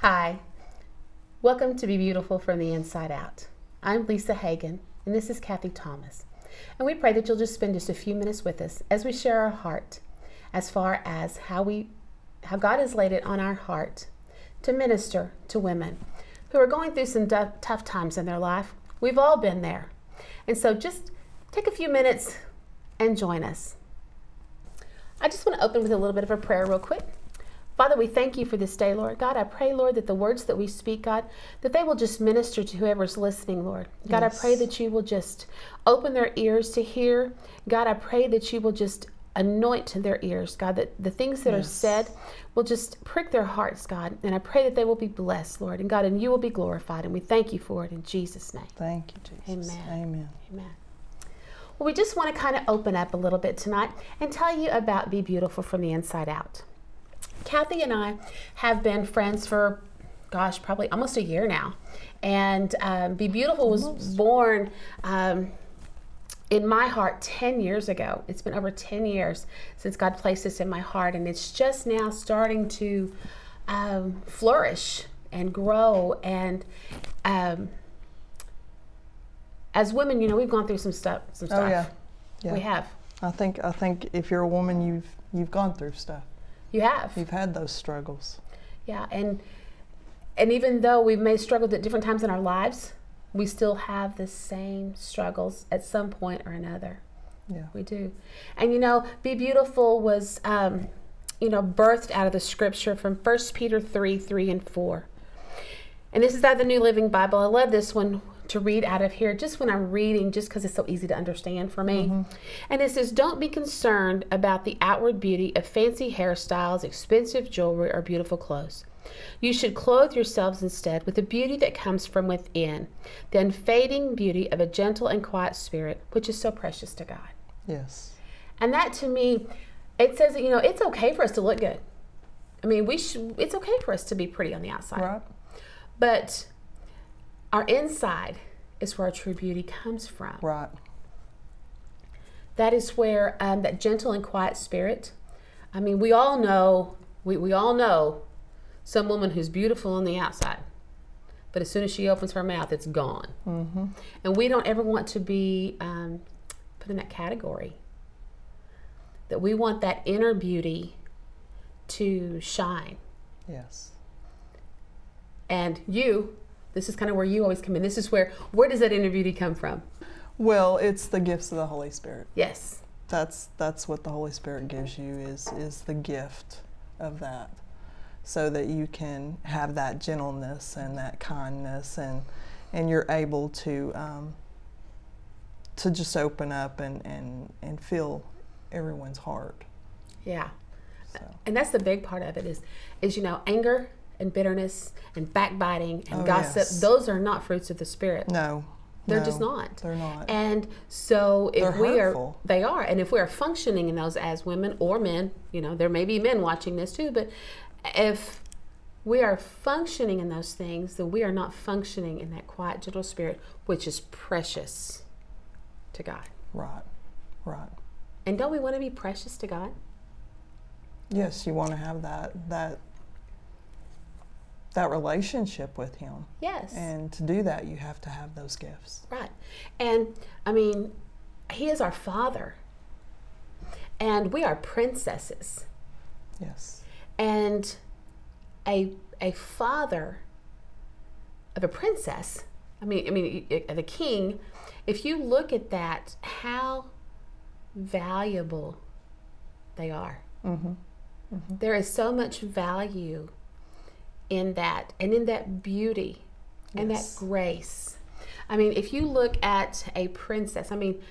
Hi. Welcome to Be Beautiful from the Inside Out. I'm Lisa Hagan, and this is Kathy Thomas. And we pray that you'll just spend just a few minutes with us as we share our heart as far as how we how God has laid it on our heart to minister to women who are going through some du- tough times in their life. We've all been there. And so just take a few minutes and join us. I just want to open with a little bit of a prayer, real quick. Father, we thank you for this day, Lord. God, I pray, Lord, that the words that we speak, God, that they will just minister to whoever's listening, Lord. God, Yes. I pray that you will just open their ears to hear. God, I pray that you will just anoint their ears, God, that the things that are said will just prick their hearts, God. And I pray that they will be blessed, Lord. And God, and you will be glorified. And we thank you for it in Jesus' name. Thank you, Jesus. Amen. Amen. Amen. Well, we just want to kind of open up a little bit tonight and tell you about Be Beautiful from the Inside Out. Kathy and I have been friends for, gosh, probably almost a year now. And um, Be Beautiful was born um, in my heart 10 years ago. It's been over 10 years since God placed this in my heart, and it's just now starting to um, flourish and grow. And um, as women, you know, we've gone through some stuff. Some stuff. Oh yeah. Yeah. We have. I think I think if you're a woman, you've you've gone through stuff. You have. You've had those struggles. Yeah, and and even though we may struggled at different times in our lives, we still have the same struggles at some point or another. Yeah. We do. And you know, Be Beautiful was um, you know, birthed out of the scripture from First Peter 3, 3 and 4. And this is out of the New Living Bible. I love this one to read out of here just when I'm reading, just because it's so easy to understand for me. Mm-hmm. And it says, Don't be concerned about the outward beauty of fancy hairstyles, expensive jewelry, or beautiful clothes. You should clothe yourselves instead with the beauty that comes from within, the unfading beauty of a gentle and quiet spirit, which is so precious to God. Yes. And that to me, it says that, you know, it's okay for us to look good. I mean, we should, it's okay for us to be pretty on the outside. Right. But our inside is where our true beauty comes from. Right. That is where um, that gentle and quiet spirit. I mean, we all know, we, we all know some woman who's beautiful on the outside, but as soon as she opens her mouth, it's gone. Mm-hmm. And we don't ever want to be um, put in that category. That we want that inner beauty to shine. Yes. And you, this is kind of where you always come in. This is where, where does that inner beauty come from? Well, it's the gifts of the Holy Spirit. Yes. That's that's what the Holy Spirit gives you is is the gift of that, so that you can have that gentleness and that kindness and and you're able to um, to just open up and and and feel everyone's heart. Yeah. So. And that's the big part of it is, is you know, anger and bitterness and backbiting and Oh, gossip. yes. Those are not fruits of the spirit. No, They're no, just not. They're not. And so if They're we hurtful. are, they are. And if we are functioning in those as women or men, you know, there may be men watching this too, but if we are functioning in those things, then we are not functioning in that quiet, gentle spirit, which is precious to God. right, right. And don't we want to be precious to God? Yes, you want to have that that that relationship with Him, Yes. and to do that, you have to have those gifts. Right. And I mean, he is our father. And we are princesses. Yes, And a a father of a princess, I mean, I mean, the king, if you look at that, how valuable they are. mm-hmm. There is so much value in that and in that beauty and that grace. I mean, if you look at a princess, I mean,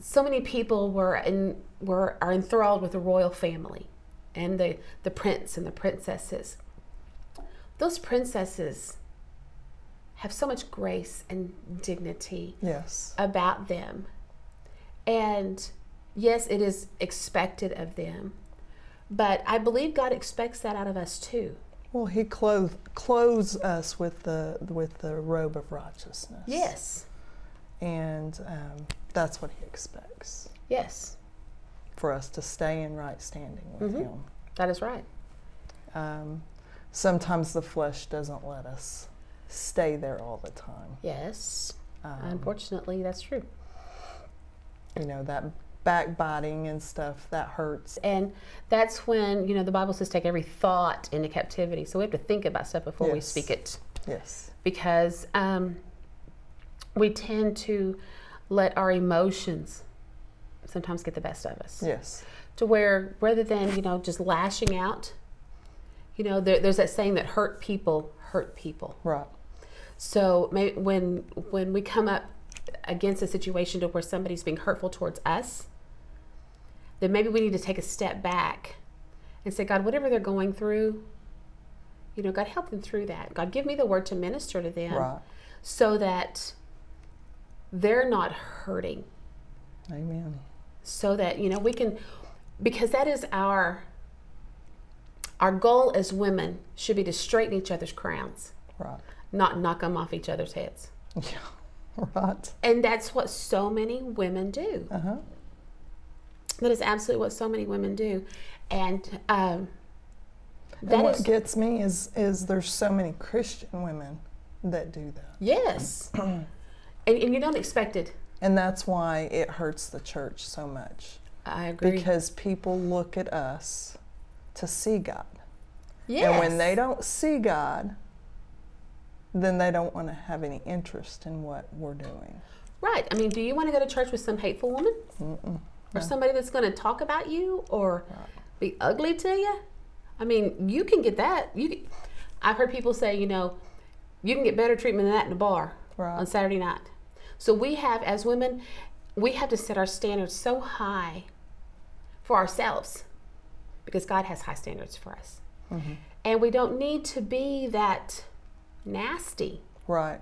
so many people were in were are enthralled with the royal family and the the prince and the princesses. Those princesses have so much grace and dignity yes, about them. And yes, it is expected of them. But I believe God expects that out of us too. Well, He clothe, clothes us with the with the robe of righteousness. Yes. and um, that's what He expects Yes. for us to stay in right standing with Mhm. Him. That is right. Um, sometimes the flesh doesn't let us stay there all the time. Yes. Um, Unfortunately, that's true. you know, that backbiting and stuff, that hurts. And that's when, you know, the Bible says take every thought into captivity. So we have to think about stuff before we speak it. Yes. Because um, we tend to let our emotions sometimes get the best of us. Yes. To where rather than, you know, just lashing out, you know, there, there's that saying that hurt people hurt people. Right. So may, when when we come up against a situation to where somebody's being hurtful towards us, then maybe we need to take a step back and say, God, whatever they're going through, you know, God help them through that. God, give me the word to minister to them, Right. so that they're not hurting, Amen. so that you know we can, because that is our our goal as women should be to straighten each other's crowns, Right. not knock them off each other's heads. Yeah. Right. And that's what so many women do. Uh huh. That is absolutely what so many women do. And um, And that what is, gets me is is there's so many Christian women that do that. yes. and, and you don't expect it. And that's why it hurts the church so much. I agree. Because people look at us to see God. yes. And when they don't see God, then they don't want to have any interest in what we're doing. Right. I mean, do you want to go to church with some hateful woman? Mm-mm. Or somebody that's going to talk about you or Right. be ugly to you? I mean, you can get that. You, can- I've heard people say, you know, you can get better treatment than that in a bar Right. on Saturday night. So we have, as women, we have to set our standards so high for ourselves because God has high standards for us. Mm-hmm. And we don't need to be that nasty. Right.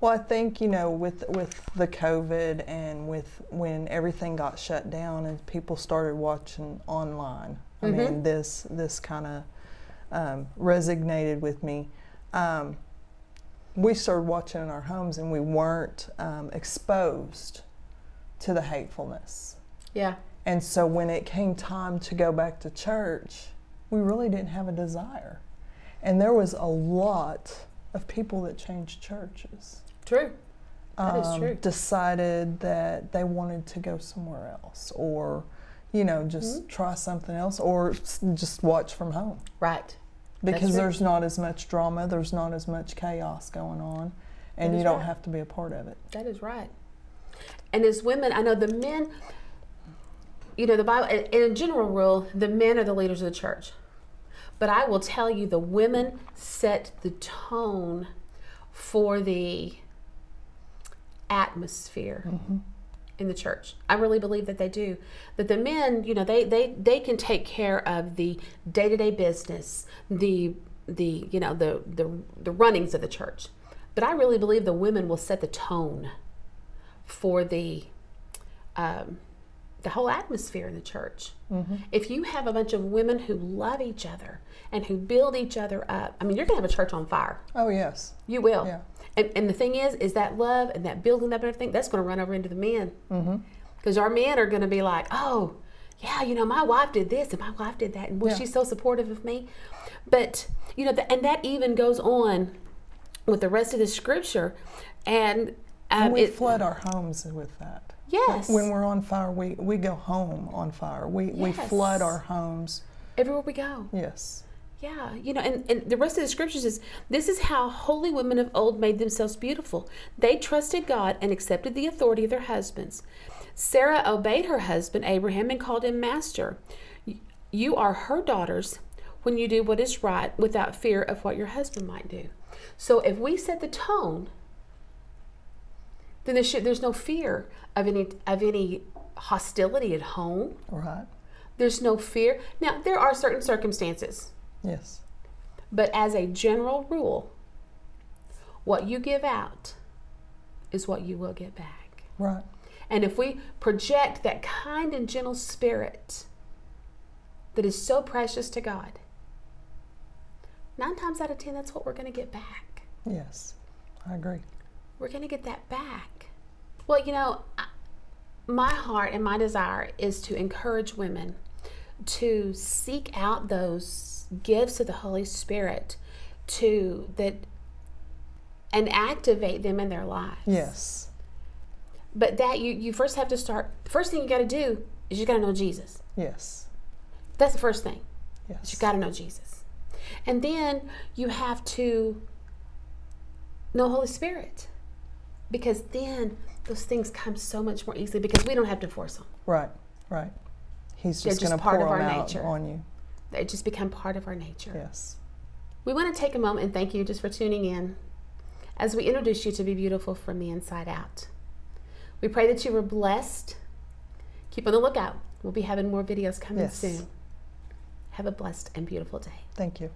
Well, I think you know with with the COVID and with when everything got shut down and people started watching online. I Mhm. mean, this this kind of um, resonated with me. Um, we started watching in our homes, and we weren't um, exposed to the hatefulness. Yeah. And so when it came time to go back to church, we really didn't have a desire. And there was a lot of people that changed churches. True. That is um, true. Decided that they wanted to go somewhere else or, you know, just Mm-hmm. try something else or just watch from home. Right. Because there's not as much drama, there's not as much chaos going on, and you don't right. have to be a part of it. That is right. And as women, I know the men, you know, the Bible, in in a general rule, the men are the leaders of the church. But I will tell you, the women set the tone for the atmosphere in the church. I really believe that they do. That the men, you know, they they they can take care of the day to day business, the the you know the the the runnings of the church. But I really believe the women will set the tone for the um, the whole atmosphere in the church. If you have a bunch of women who love each other and who build each other up, I mean, you're gonna have a church on fire. Oh, yes. You will. Yeah. And, and the thing is, is that love and that building up and everything, that's going to run over into the men. Because our men are going to be like, oh, yeah, you know, my wife did this and my wife did that. And was Yeah. she so supportive of me? But, you know, th- and that even goes on with the rest of the scripture. And, um, And we it, flood our homes with that. Yes, When we're on fire, we, we go home on fire. We, we flood our homes. everywhere we go. Yes. Yeah, you know, and, and the rest of the scriptures is this is how holy women of old made themselves beautiful. They trusted God and accepted the authority of their husbands. Sarah obeyed her husband Abraham and called him master. You are her daughters when you do what is right without fear of what your husband might do. So if we set the tone, then there should, there's no fear of any of any hostility at home. Right. There's no fear. Now there are certain circumstances Yes. but as a general rule, what you give out is what you will get back. Right. And if we project that kind and gentle spirit that is so precious to God, nine times out of ten, that's what we're going to get back. Yes. I agree. We're going to get that back. Well, you know, my heart and my desire is to encourage women to seek out those gifts of the Holy Spirit to that and activate them in their lives. Yes. But that you you first have to start. First thing you got to do is you got to know Jesus. Yes. That's the first thing. Yes. You got to know Jesus, and then you have to know Holy Spirit, because then those things come so much more easily because we don't have to force them. Right. Right. He's just just going to part pour of our nature. on you. They just become part of our nature. Yes. We want to take a moment and thank you just for tuning in as we introduce you to Be Beautiful from the Inside Out. We pray that you were blessed. Keep on the lookout. We'll be having more videos coming Yes. soon. Have a blessed and beautiful day. Thank you.